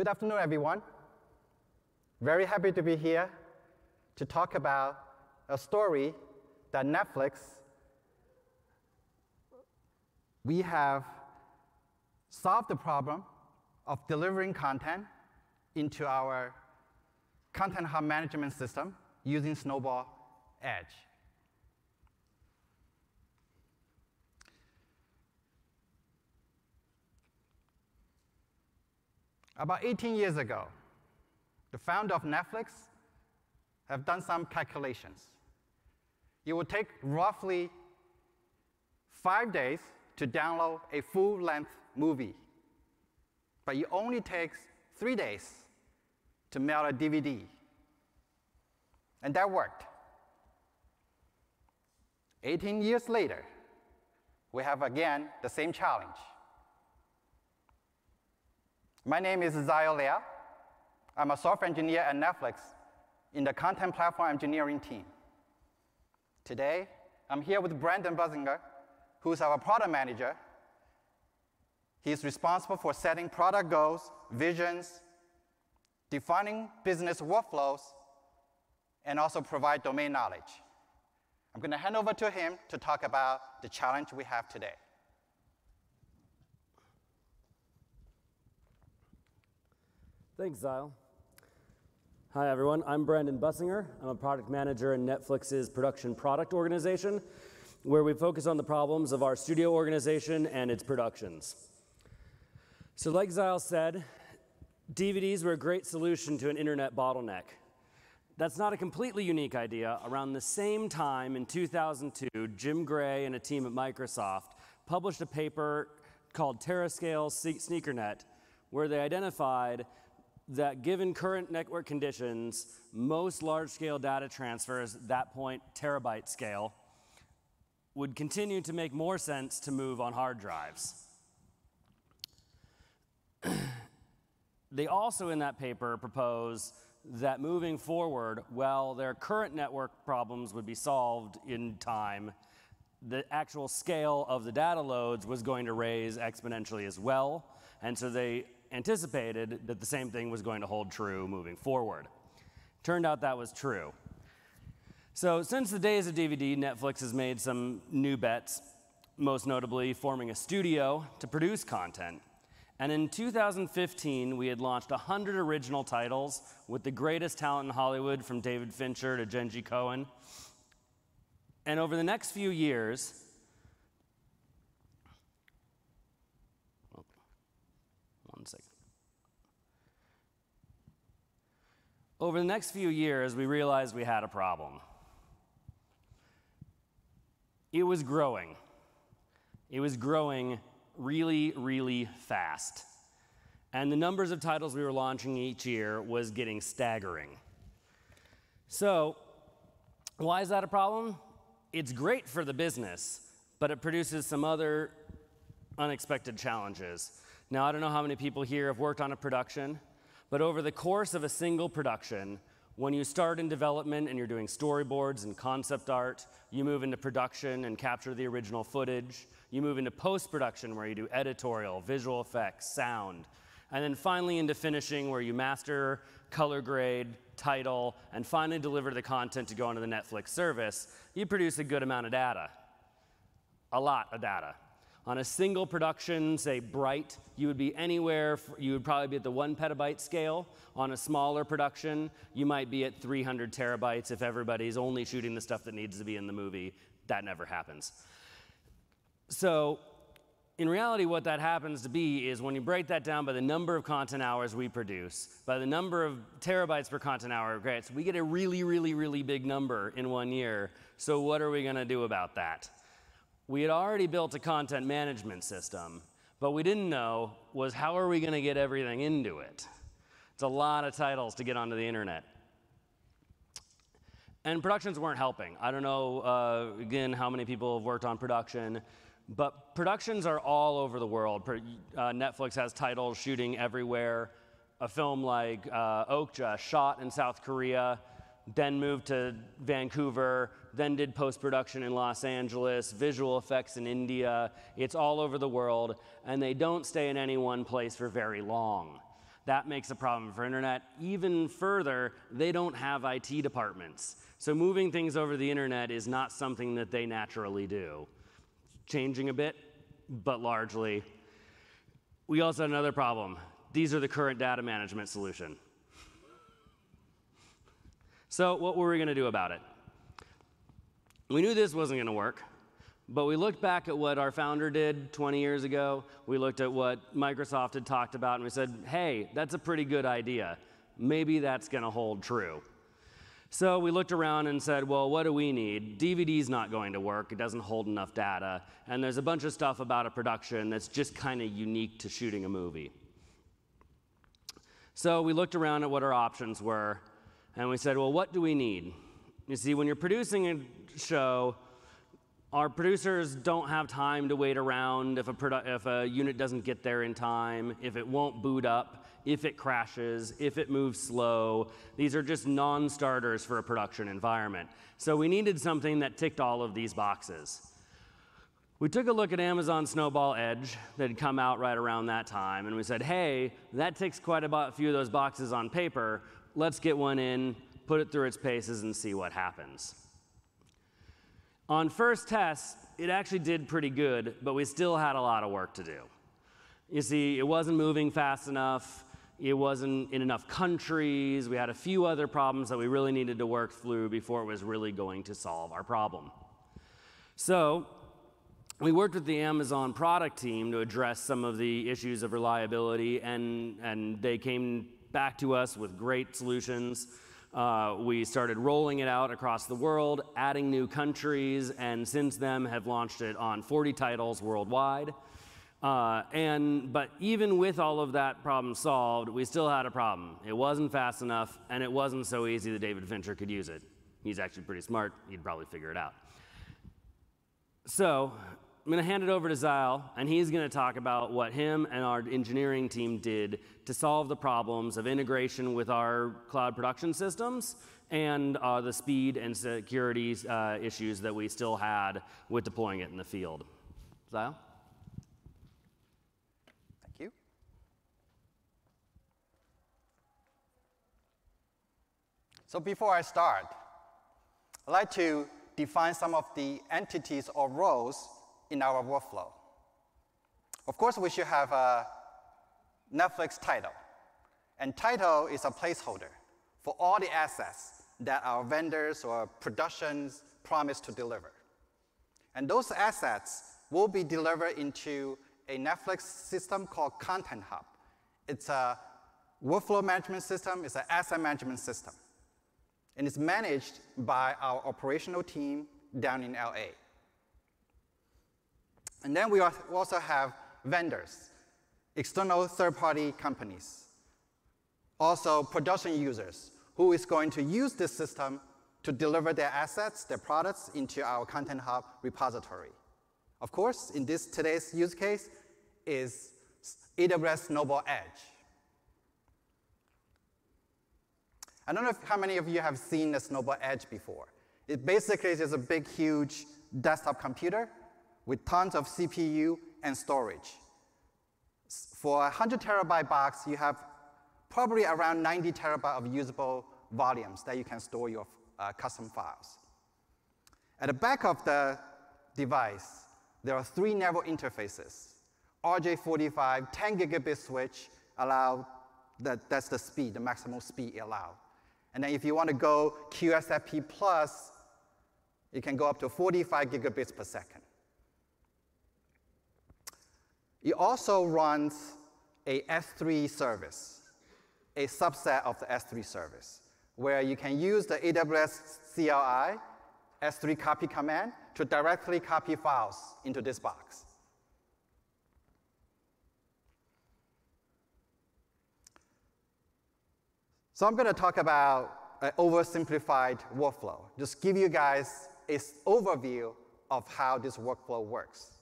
Good afternoon, everyone. Very happy to be here to talk about a story that Netflix, we have solved the problem of delivering content into our content hub management system using Snowball Edge. About 18 years ago, the founder of Netflix have done some calculations. It would take roughly five days to download a full-length movie, but it only takes three days to mail a DVD. And that worked. 18 years later, we have again the same challenge. My name is Ziaul Liao. I'm a software engineer at Netflix in the content platform engineering team. Today, I'm here with Brandon Bussinger, who's our product manager. He's responsible for setting product goals, visions, defining business workflows, and also provide domain knowledge. I'm going to hand over to him to talk about the challenge we have today. Thanks, Ziaul. Hi, everyone. I'm Brandon Bussinger. I'm a product manager in Netflix's production product organization, where we focus on the problems of our studio organization and its productions. So like Ziaul said, DVDs were a great solution to an internet bottleneck. That's not a completely unique idea. Around the same time in 2002, Jim Gray and a team at Microsoft published a paper called Terascale SneakerNet, where they identified that given current network conditions, most large-scale data transfers, that point terabyte scale, would continue to make more sense to move on hard drives. they also, in that paper, propose that moving forward, while their current network problems would be solved in time, the actual scale of the data loads was going to raise exponentially as well. And so they anticipated that the same thing was going to hold true moving forward. Turned out that was true. So since the days of DVD, Netflix has made some new bets, most notably forming a studio to produce content. And in 2015, we had launched 100 original titles with the greatest talent in Hollywood, from David Fincher to Jenji Kohan. And over the next few years, One second. Over the next few years, we realized we had a problem. It was growing. It was growing really, really fast. And the numbers of titles we were launching each year was getting staggering. So, why is that a problem? It's great for the business, but it produces some other unexpected challenges. Now, I don't know how many people here have worked on a production, but over the course of a single production, when you start in development and you're doing storyboards and concept art, you move into production and capture the original footage. You move into post production where you do editorial, visual effects, sound. And then finally into finishing where you master, color grade, title, and finally deliver the content to go onto the Netflix service. You produce a good amount of data, a lot of data. On a single production, say Bright, you would be anywhere, you would probably be at the one petabyte scale. On a smaller production, you might be at 300 terabytes if everybody's only shooting the stuff that needs to be in the movie. That never happens. So in reality, what that happens to be is when you break that down by the number of content hours we produce, by the number of terabytes per content hour, great, so we get a really, really, really big number in one year. So what are we going to do about that? We had already built a content management system, but we didn't know was how are we going to get everything into it? It's a lot of titles to get onto the internet. And productions weren't helping. I don't know, uh, again, how many people have worked on production, but productions are all over the world. Uh, Netflix has titles shooting everywhere. A film like uh, Okja, shot in South Korea, then moved to Vancouver, then did post production in Los Angeles, visual effects in India. It's all over the world, and they don't stay in any one place for very long. That makes a problem for internet. Even further, they don't have IT departments. So moving things over the internet is not something that they naturally do. Changing a bit, but largely. We also had another problem. These are the current data management solution. So what were we going to do about it? We knew this wasn't going to work. But we looked back at what our founder did 20 years ago. We looked at what Microsoft had talked about, and we said, hey, that's a pretty good idea. Maybe that's going to hold true. So we looked around and said, well, what do we need? DVD's not going to work. It doesn't hold enough data. And there's a bunch of stuff about a production that's just kind of unique to shooting a movie. So we looked around at what our options were, and we said, well, what do we need? You see, when you're producing a show, our producers don't have time to wait around if a, if a unit doesn't get there in time, if it won't boot up, if it crashes, if it moves slow. These are just non starters for a production environment. So we needed something that ticked all of these boxes. We took a look at Amazon Snowball Edge that had come out right around that time, and we said, hey, that ticks quite a few of those boxes on paper. Let's get one in, put it through its paces, and see what happens. On first test, it actually did pretty good, but we still had a lot of work to do. You see, it wasn't moving fast enough. It wasn't in enough countries. We had a few other problems that we really needed to work through before it was really going to solve our problem. So, we worked with the Amazon product team to address some of the issues of reliability, and, and they came back to us with great solutions. Uh, we started rolling it out across the world, adding new countries, and since then have launched it on 40 titles worldwide. Uh, and but even with all of that problem solved, we still had a problem. It wasn't fast enough, and it wasn't so easy that David Fincher could use it. He's actually pretty smart. He'd probably figure it out. So I'm going to hand it over to Zyle, and he's going to talk about what him and our engineering team did to solve the problems of integration with our cloud production systems and uh, the speed and security uh, issues that we still had with deploying it in the field. Zyle? Thank you. So before I start, I'd like to define some of the entities or roles in our workflow. Of course, we should have a Netflix title. And title is a placeholder for all the assets that our vendors or productions promise to deliver. And those assets will be delivered into a Netflix system called Content Hub. It's a workflow management system, it's an asset management system. And it's managed by our operational team down in LA. And then we also have vendors, external third-party companies, also production users, who is going to use this system to deliver their assets, their products into our Content Hub repository. Of course, in this today's use case is AWS Snowball Edge. I don't know if, how many of you have seen the Snowball Edge before. It basically is a big, huge desktop computer with tons of CPU and storage. For a 100 terabyte box, you have probably around 90 terabyte of usable volumes that you can store your uh, custom files. At the back of the device, there are three network interfaces. RJ45 10 gigabit switch allow that, that's the speed, the maximum speed it allowed. And then if you want to go QSFP plus, you can go up to 45 gigabits per second. It also runs a S3 service, a subset of the S3 service, where you can use the AWS CLI S3 copy command to directly copy files into this box. So I'm going to talk about an oversimplified workflow. Just give you guys an overview of how this workflow works.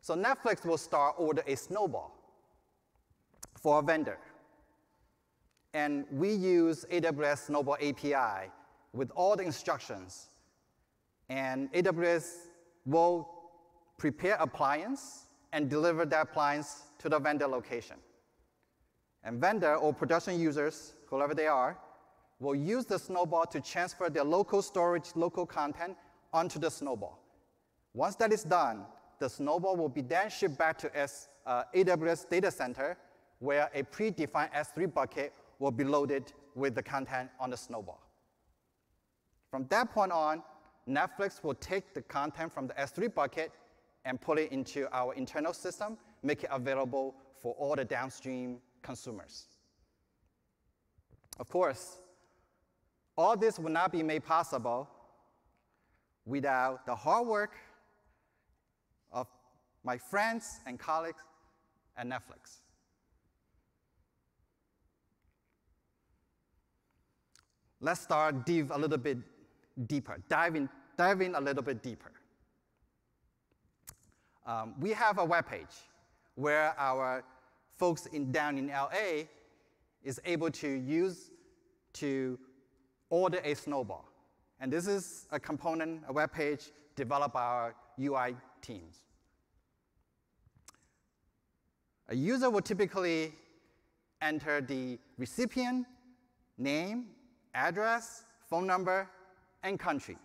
So Netflix will start order a snowball for a vendor. And we use AWS Snowball API with all the instructions. And AWS will prepare appliance and deliver that appliance to the vendor location. And vendor or production users, whoever they are, will use the snowball to transfer their local storage, local content onto the snowball. Once that is done, the snowball will be then shipped back to S, uh, AWS data center where a predefined S3 bucket will be loaded with the content on the snowball. From that point on, Netflix will take the content from the S3 bucket and put it into our internal system, make it available for all the downstream consumers. Of course, all this would not be made possible without the hard work my friends and colleagues at Netflix. Let's start dive a little bit deeper, dive in, dive in a little bit deeper. Um, we have a web page where our folks in, down in LA is able to use to order a snowball. And this is a component, a web page developed by our UI teams. A user will typically enter the recipient, name, address, phone number, and country.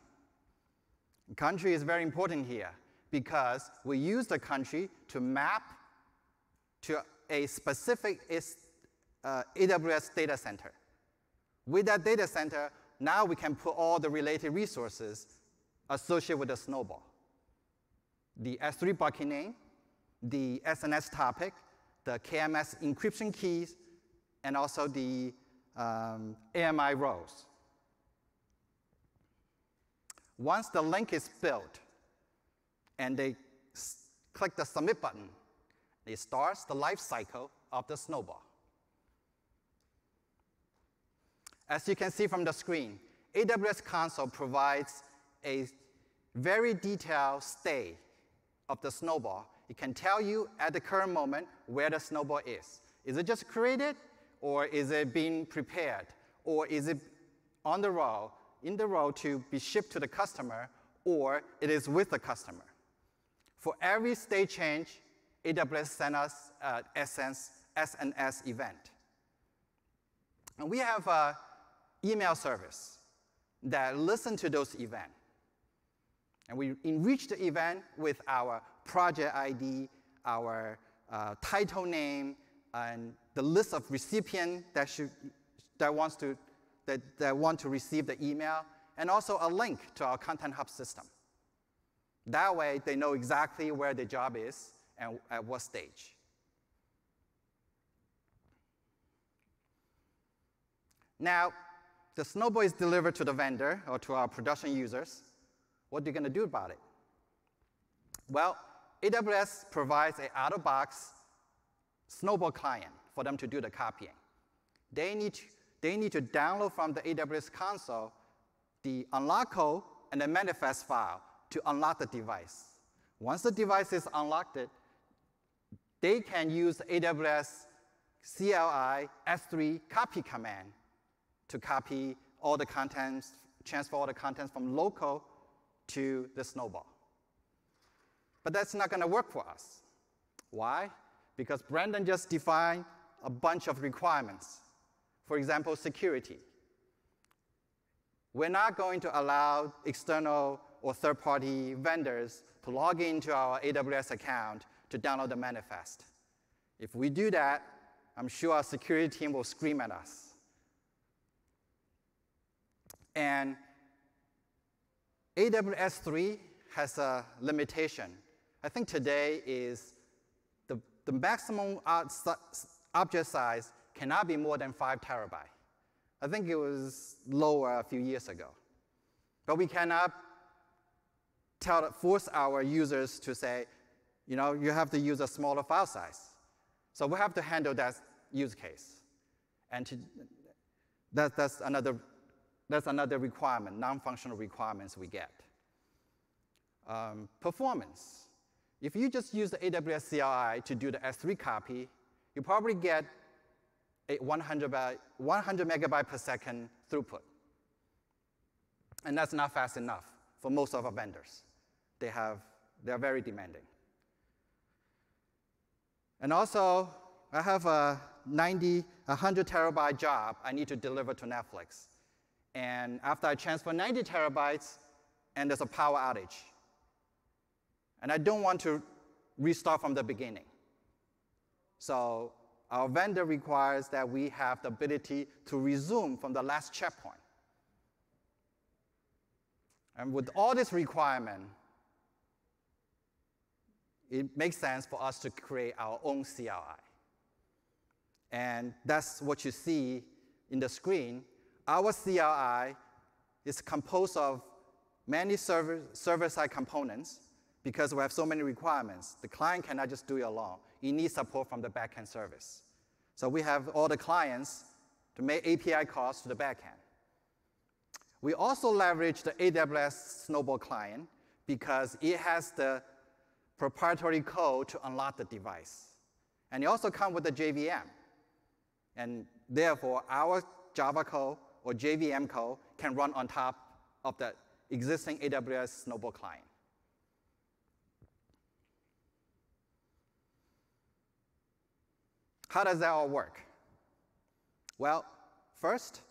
Country is very important here because we use the country to map to a specific uh, AWS data center. With that data center, now we can put all the related resources associated with the snowball. The S3 bucket name, the SNS topic, the KMS encryption keys, and also the um, IAM roles. Once the link is built and they click the submit button, it starts the life cycle of the snowball. As you can see from the screen, AWS Console provides a very detailed state of the snowball. It can tell you at the current moment where the snowball is. Is it just created, or is it being prepared, or is it on the row, in the row to be shipped to the customer, or it is with the customer? For every state change, AWS sends us uh, an SNS event. And we have an email service that listens to those events. And we enrich the event with our project ID, our uh, title name, and the list of recipient that, should, that, wants to, that, that want to receive the email, and also a link to our Content Hub system. That way, they know exactly where the job is and at what stage. Now, the snowball is delivered to the vendor or to our production users. What are you going to do about it? Well, AWS provides an out-of-box snowball client for them to do the copying. They need they need to download from the AWS console the unlock code and the manifest file to unlock the device. Once the device is unlocked, they can use AWS CLI S3 copy command to copy all the contents, transfer all the contents from local to the snowball. But that's not going to work for us. Why? Because Brandon just defined a bunch of requirements. For example, security. We're not going to allow external or third-party vendors to log into our AWS account to download the manifest. If we do that, I'm sure our security team will scream at us. And AWS 3 has a limitation. I think today is the, the maximum object size cannot be more than five terabyte. I think it was lower a few years ago. But we cannot tell, force our users to say, you know, you have to use a smaller file size. So we have to handle that use case. And to, that, that's, another, that's another requirement, non-functional requirements we get. Um, performance. If you just use the AWS CLI to do the S3 copy, you probably get a 100, by, 100 megabyte per second throughput. And that's not fast enough for most of our vendors. They have, they're very demanding. And also, I have a 90, 100 terabyte job I need to deliver to Netflix. And after I transfer 90 terabytes, and there's a power outage. And I don't want to restart from the beginning. So our vendor requires that we have the ability to resume from the last checkpoint. And with all this requirement, it makes sense for us to create our own CLI. And that's what you see in the screen. Our CLI is composed of many server, server-side components because we have so many requirements. The client cannot just do it alone. It needs support from the backend service. So we have all the clients to make API calls to the backend. We also leverage the AWS Snowball client because it has the proprietary code to unlock the device. And it also comes with the JVM. And therefore, our Java code or JVM code can run on top of the existing AWS Snowball client. How does that all work? Well, first,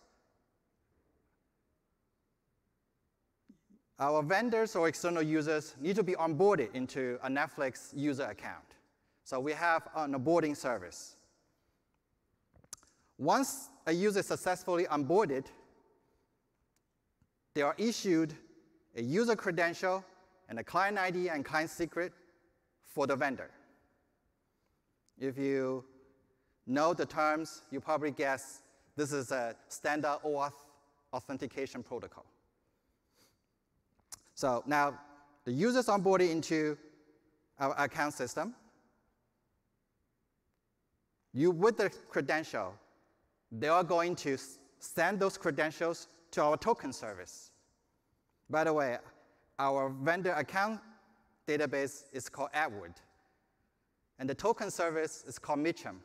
our vendors or external users need to be onboarded into a Netflix user account. So we have an onboarding service. Once a user is successfully onboarded, they are issued a user credential and a client ID and client secret for the vendor. If you know the terms, you probably guess this is a standard OAuth authentication protocol. So now the user's onboarded into our account system. You, with the credential, they are going to send those credentials to our token service. By the way, our vendor account database is called Edward, and the token service is called Meechum.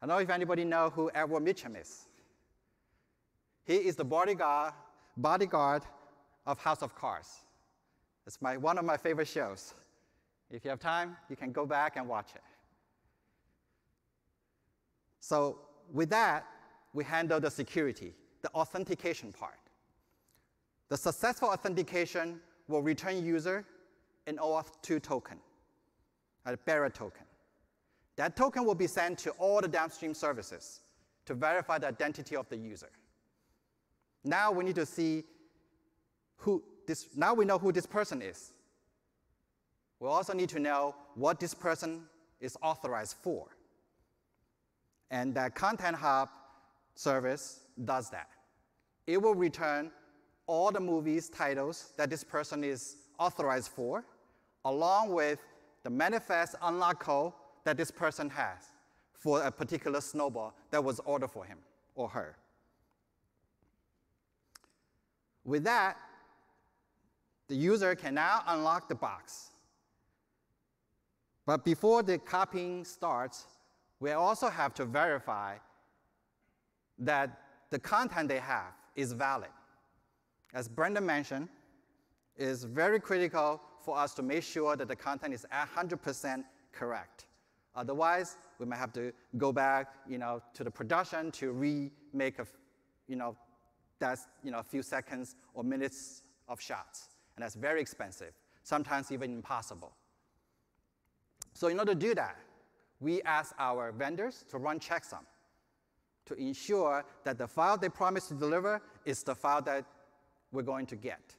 I don't know if anybody know who Edward Meechum is. He is the bodyguard, bodyguard of House of Cards. It's my, one of my favorite shows. If you have time, you can go back and watch it. So with that, we handle the security, the authentication part. The successful authentication will return user an OAuth 2 token, a bearer token. That token will be sent to all the downstream services to verify the identity of the user. Now we need to see who this, now we know who this person is. We also need to know what this person is authorized for. And that Content Hub service does that. It will return all the movies titles that this person is authorized for, along with the manifest unlock code that this person has for a particular snowball that was ordered for him or her. With that, the user can now unlock the box. But before the copying starts, we also have to verify that the content they have is valid. As Brandon mentioned, it is very critical for us to make sure that the content is 100% correct. Otherwise, we might have to go back you know, to the production to remake a, you know, that's, you know, a few seconds or minutes of shots. And that's very expensive, sometimes even impossible. So in order to do that, we ask our vendors to run checksum to ensure that the file they promise to deliver is the file that we're going to get.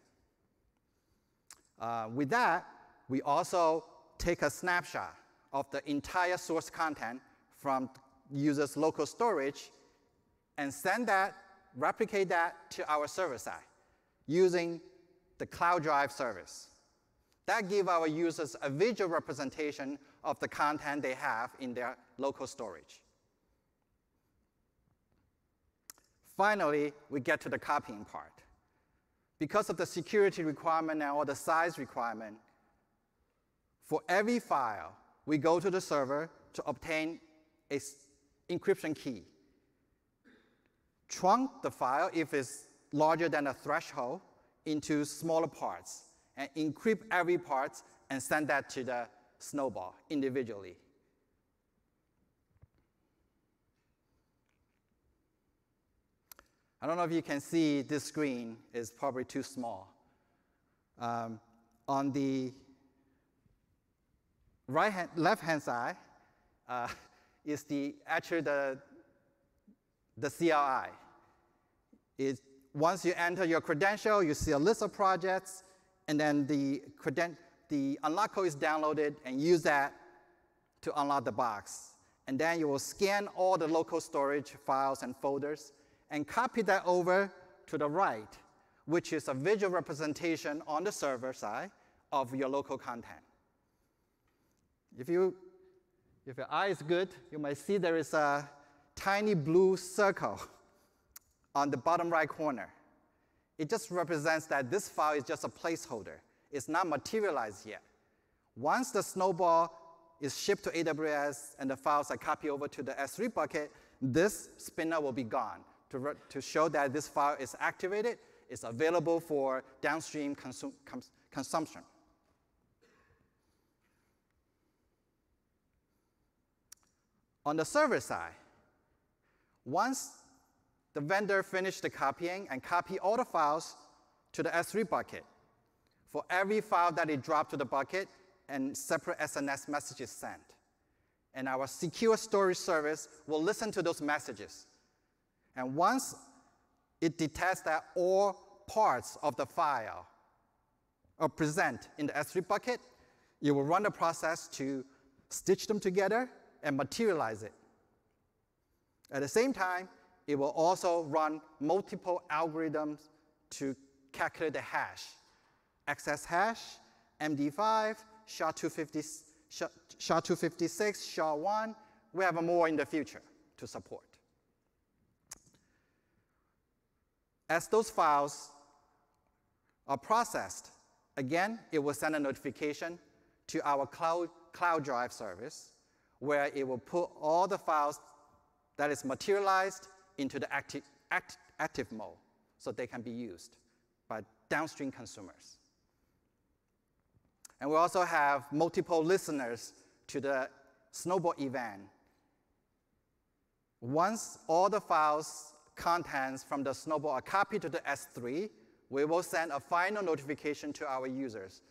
Uh, with that, we also take a snapshot of the entire source content from user's local storage and send that, replicate that to our server side using the Cloud Drive service. That gives our users a visual representation of the content they have in their local storage. Finally, we get to the copying part. Because of the security requirement now or the size requirement, for every file, we go to the server to obtain a encryption key. Trunk the file if it's larger than a threshold into smaller parts and encrypt every part and send that to the snowball individually. I don't know if you can see this screen is probably too small. Um, on the right hand, left hand side uh, is the actually the, the CLI. It, once you enter your credential, you see a list of projects, and then the, the unlock code is downloaded and use that to unlock the box. And then you will scan all the local storage files and folders and copy that over to the right, which is a visual representation on the server side of your local content. If, you, if your eye is good, you might see there is a tiny blue circle on the bottom right corner. It just represents that this file is just a placeholder. It's not materialized yet. Once the snowball is shipped to AWS and the files are copied over to the S3 bucket, this spinner will be gone to, to show that this file is activated, it's available for downstream cons consumption. On the server side, once the vendor finished the copying and copy all the files to the S3 bucket, for every file that it dropped to the bucket, and separate SNS messages sent. And our secure storage service will listen to those messages. And once it detects that all parts of the file are present in the S3 bucket, it will run the process to stitch them together and materialize it. At the same time, it will also run multiple algorithms to calculate the hash. xxHash, MD5, SHA-256, SHA-1. We have more in the future to support. As those files are processed, again, it will send a notification to our cloud, cloud drive service where it will put all the files that is materialized into the active, act, active mode so they can be used by downstream consumers. And we also have multiple listeners to the Snowball event. Once all the files contents from the Snowball are copied to the S3, we will send a final notification to our users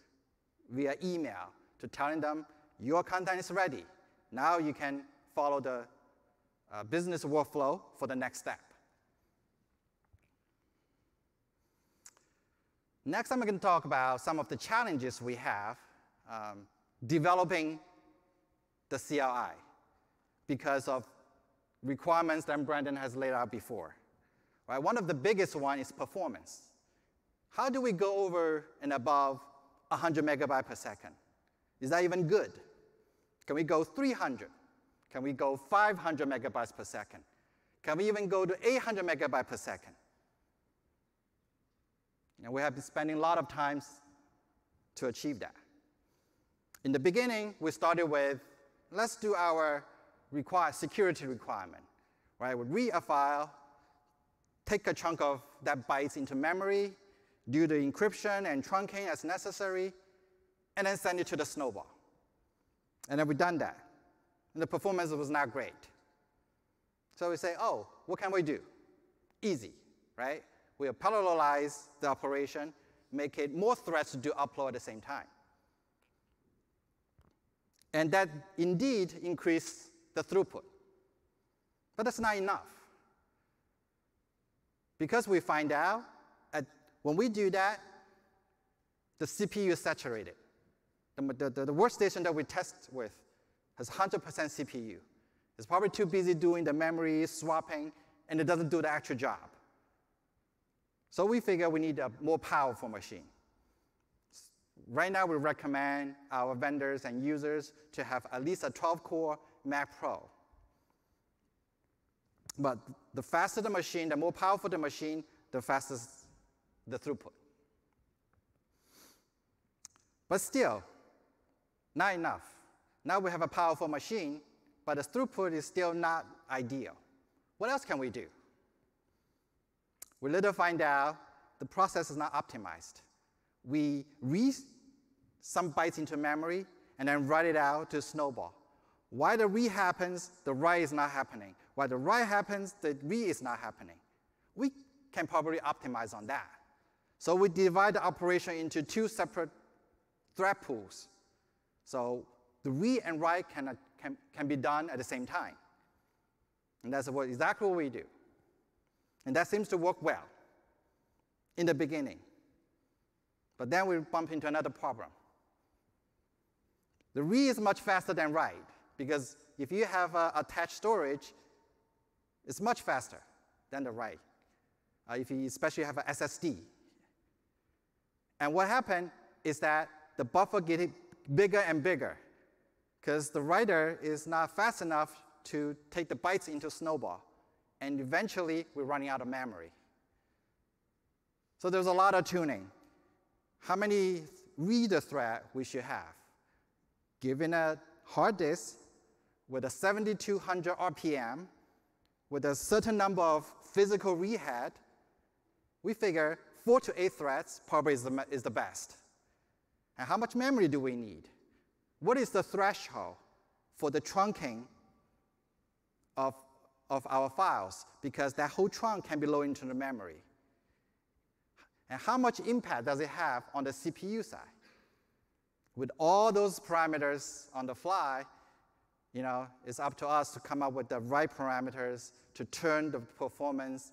via email to telling them your content is ready. Now you can follow the uh, business workflow for the next step. Next, I'm going to talk about some of the challenges we have um, developing the CLI because of requirements that Brandon has laid out before. Right? One of the biggest one is performance. How do we go over and above 100 megabyte per second? Is that even good? Can we go 300? Can we go 500 megabytes per second? Can we even go to 800 megabytes per second? And we have been spending a lot of time to achieve that. In the beginning, we started with, let's do our require, security requirement, right? We read a file, take a chunk of that bytes into memory, do the encryption and trunking as necessary, and then send it to the snowball. And then we've done that. And the performance was not great. So we say, oh, what can we do? Easy, right? we parallelize the operation, make it more threads to do upload at the same time. And that indeed increased the throughput. But that's not enough. Because we find out at, when we do that, the CPU is saturated. The, the, the workstation that we test with has 100% CPU. It's probably too busy doing the memory swapping, and it doesn't do the actual job. So we figure we need a more powerful machine. Right now, we recommend our vendors and users to have at least a 12-core Mac Pro. But the faster the machine, the more powerful the machine, the faster the throughput. But still, not enough. Now we have a powerful machine, but the throughput is still not ideal. What else can we do? We later find out the process is not optimized. We read some bytes into memory and then write it out to snowball. Why the read happens, the write is not happening. Why the write happens, the read is not happening. We can probably optimize on that. So we divide the operation into two separate thread pools. So the read and write can, can, can be done at the same time. And that's what, exactly what we do. And that seems to work well in the beginning. But then we bump into another problem. The read is much faster than write because if you have uh, attached storage, it's much faster than the write. Uh, if you especially have an SSD. And what happened is that the buffer getting bigger and bigger because the writer is not fast enough to take the bytes into Snowball. And eventually, we're running out of memory. So there's a lot of tuning. How many reader thread we should have? Given a hard disk with a 7200 RPM, with a certain number of physical read head, we figure four to eight threads probably is the, is the best. And how much memory do we need? What is the threshold for the trunking of, of our files? Because that whole trunk can be loaded into the memory. And how much impact does it have on the CPU side? With all those parameters on the fly, you know, it's up to us to come up with the right parameters to turn the performance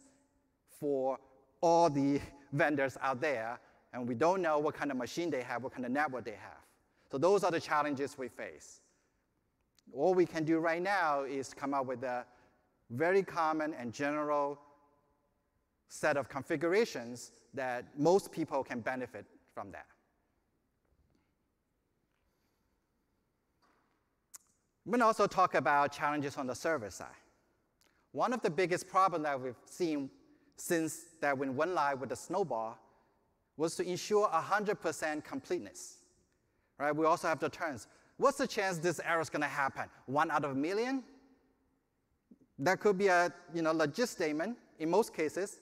for all the vendors out there, and we don't know what kind of machine they have, what kind of network they have. So those are the challenges we face. All we can do right now is come up with a very common and general set of configurations that most people can benefit from that. I'm going to also talk about challenges on the server side. One of the biggest problems that we've seen since that we went live with the Snowball was to ensure 100% completeness right? We also have the turns. What's the chance this error is going to happen? One out of a million? That could be a you know, legit statement in most cases,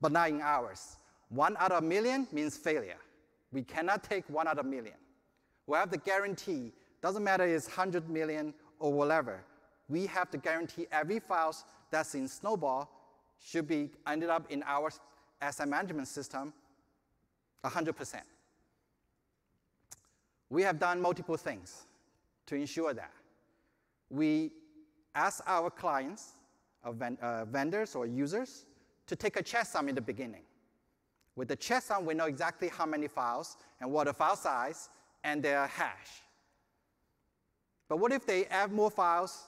but not in ours. One out of a million means failure. We cannot take one out of a million. We have the guarantee, doesn't matter if it's 100 million or whatever, we have to guarantee every file that's in Snowball should be ended up in our asset management system 100% we have done multiple things to ensure that. We ask our clients, uh, uh, vendors or users, to take a checksum in the beginning. With the checksum, we know exactly how many files and what the file size and their hash. But what if they add more files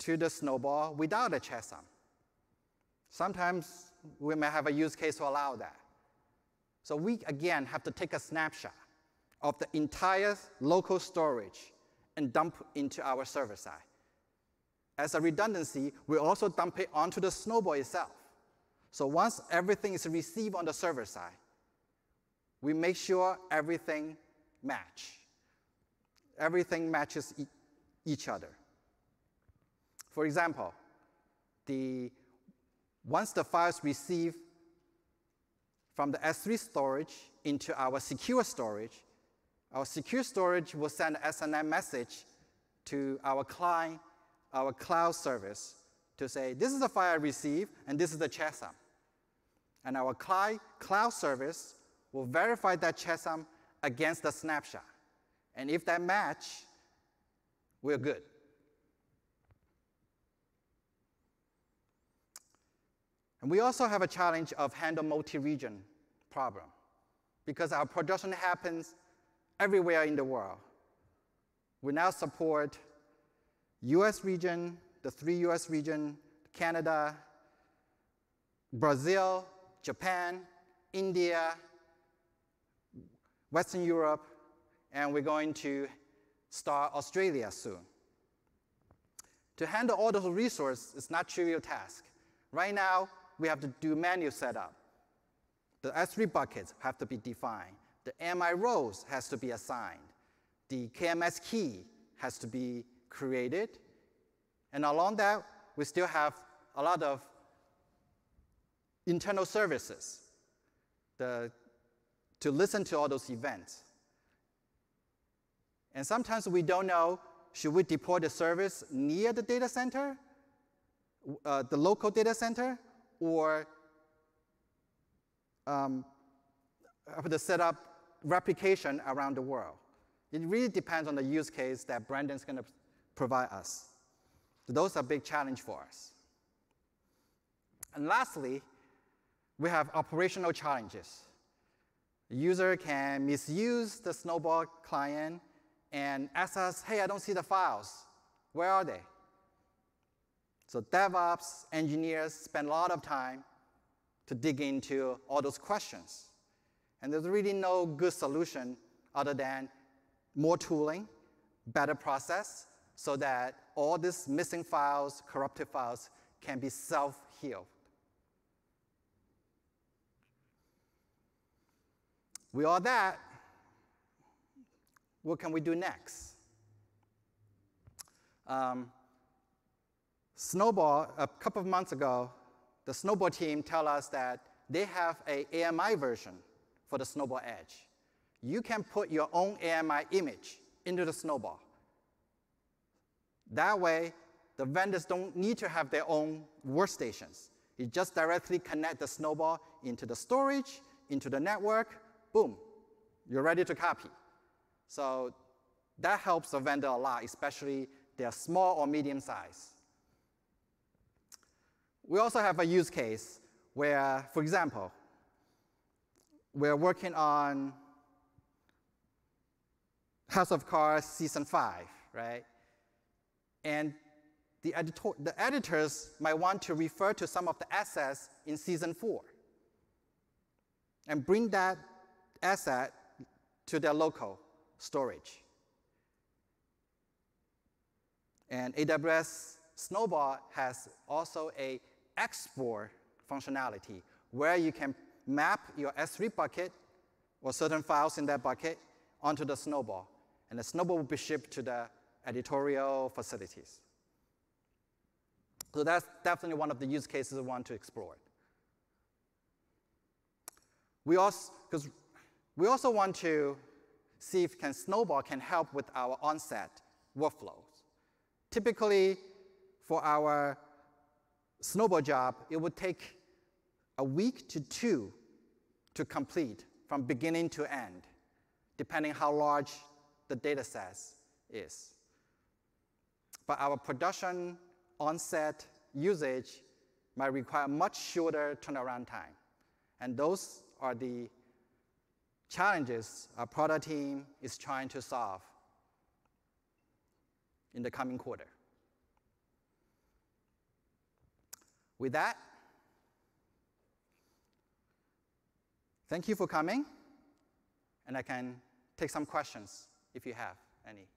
to the snowball without a checksum? Sometimes we may have a use case to allow that. So we, again, have to take a snapshot of the entire local storage and dump into our server side. As a redundancy, we also dump it onto the Snowball itself. So once everything is received on the server side, we make sure everything match. Everything matches e each other. For example, the, once the files receive from the S3 storage into our secure storage, our secure storage will send an SNS message to our client, our cloud service, to say, this is the file I received, and this is the checksum. And our client cloud service will verify that checksum against the snapshot. And if that match, we're good. And we also have a challenge of handle multi-region problem because our production happens everywhere in the world. We now support US region, the three US region, Canada, Brazil, Japan, India, Western Europe, and we're going to start Australia soon. To handle all those resources is not trivial task. Right now, we have to do manual setup. The S3 buckets have to be defined. The IAM roles has to be assigned. The KMS key has to be created. And along that, we still have a lot of internal services the, to listen to all those events. And sometimes we don't know, should we deploy the service near the data center, uh, the local data center, or um, to set up replication around the world. It really depends on the use case that Brandon's going to provide us. So those are big challenge for us. And lastly, we have operational challenges. The user can misuse the Snowball client and ask us, hey, I don't see the files. Where are they? So DevOps engineers spend a lot of time to dig into all those questions. And there's really no good solution other than more tooling, better process, so that all these missing files, corrupted files, can be self-healed. We all that. What can we do next? Um, Snowball, a couple of months ago, the Snowball team tell us that they have a AMI version for the Snowball Edge. You can put your own AMI image into the Snowball. That way, the vendors don't need to have their own workstations. You just directly connect the Snowball into the storage, into the network, boom, you're ready to copy. So that helps the vendor a lot, especially they're small or medium size. We also have a use case where, for example, we're working on House of Cards season five, right? And the, editor, the editors might want to refer to some of the assets in season four and bring that asset to their local storage. And AWS Snowball has also a export functionality where you can map your S3 bucket or certain files in that bucket onto the Snowball. And the Snowball will be shipped to the editorial facilities. So that's definitely one of the use cases we want to explore. We also, because we also want to see if can Snowball can help with our onset workflows. Typically, for our Snowball job, it would take a week to two to complete from beginning to end, depending how large the data set is. But our production onset usage might require much shorter turnaround time. And those are the challenges our product team is trying to solve in the coming quarter. With that, thank you for coming, and I can take some questions if you have any.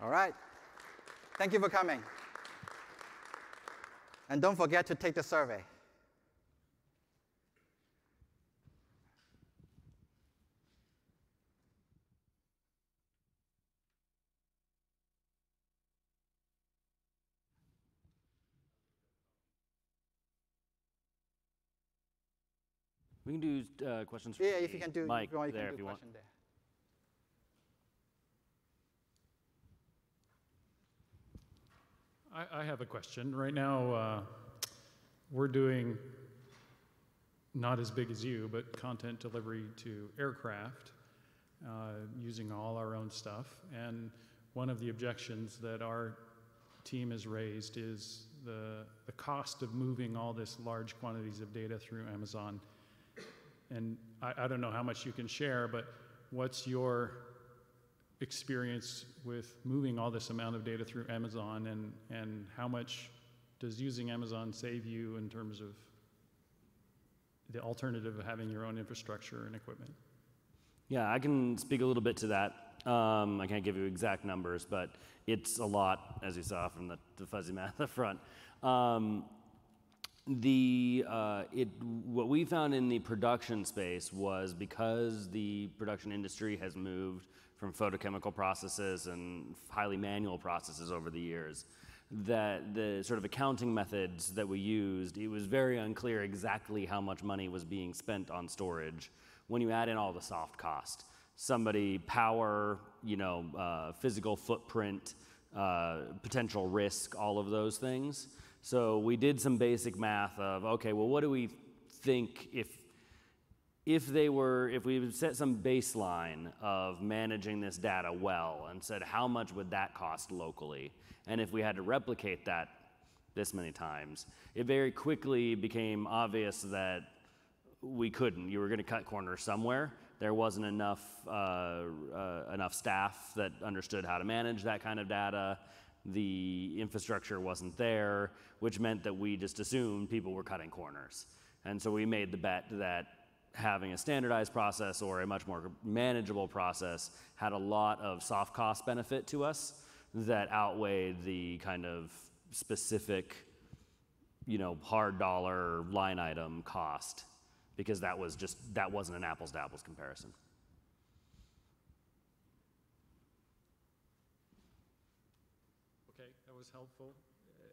All right. Thank you for coming. And don't forget to take the survey. We can do uh, questions. Yeah, if you can do Mike if you want, you there can if do you want. there. I, I have a question. Right now, uh, we're doing not as big as you, but content delivery to aircraft uh, using all our own stuff. And one of the objections that our team has raised is the, the cost of moving all this large quantities of data through Amazon. And I, I don't know how much you can share, but what's your experience with moving all this amount of data through Amazon and, and how much does using Amazon save you in terms of the alternative of having your own infrastructure and equipment? Yeah, I can speak a little bit to that. Um, I can't give you exact numbers, but it's a lot, as you saw from the, the fuzzy math up front. Um, the uh, it what we found in the production space was because the production industry has moved from photochemical processes and highly manual processes over the years that the sort of accounting methods that we used it was very unclear exactly how much money was being spent on storage when you add in all the soft cost somebody power you know uh, physical footprint uh, potential risk, all of those things. So we did some basic math of okay, well, what do we think if if they were if we set some baseline of managing this data well and said how much would that cost locally, and if we had to replicate that this many times, it very quickly became obvious that we couldn't. You were going to cut corners somewhere. There wasn't enough uh, uh, enough staff that understood how to manage that kind of data. The infrastructure wasn't there, which meant that we just assumed people were cutting corners. And so we made the bet that having a standardized process or a much more manageable process had a lot of soft cost benefit to us that outweighed the kind of specific, you know, hard dollar line item cost because that was just that wasn't an apples to apples comparison. Okay, that was helpful.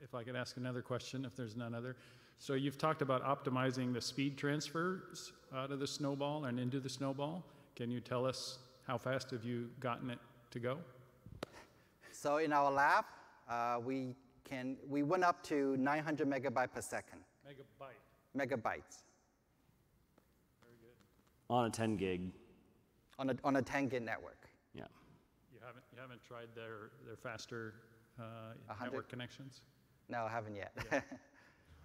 If I could ask another question, if there's none other. So you've talked about optimizing the speed transfers out of the snowball and into the snowball. Can you tell us how fast have you gotten it to go? So in our lab, uh, we can we went up to 900 megabyte per second, Megabyte. megabytes Very good. On a 10 gig, on a on a 10 gig network. yeah. You haven't, you haven't tried their, their faster uh, A hundred- network connections? No, I haven't yet.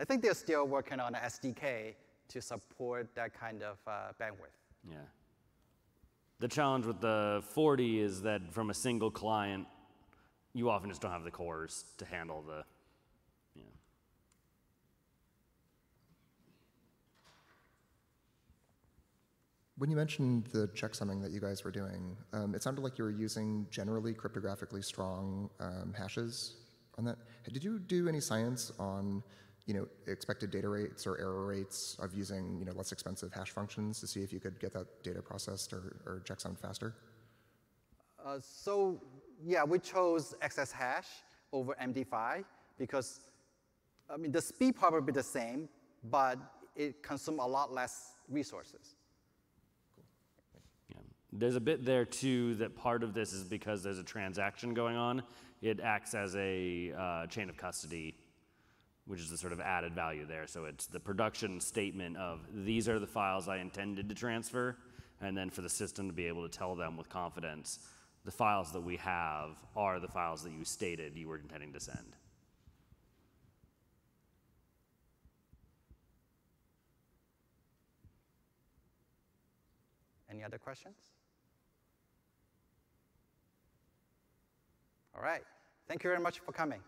I think they're still working on an SDK to support that kind of uh, bandwidth. Yeah. The challenge with the 40 is that from a single client, you often just don't have the cores to handle the, When you mentioned the checksumming that you guys were doing, um, it sounded like you were using generally cryptographically strong um, hashes on that. Did you do any science on, you know, expected data rates or error rates of using, you know, less expensive hash functions to see if you could get that data processed or, or checksummed faster? Uh, so yeah, we chose xxHash over MD5 because I mean the speed probably the same, but it consumes a lot less resources. There's a bit there too that part of this is because there's a transaction going on. It acts as a uh, chain of custody, which is the sort of added value there. So it's the production statement of these are the files I intended to transfer, and then for the system to be able to tell them with confidence the files that we have are the files that you stated you were intending to send. Any other questions? All right. Thank you very much for coming.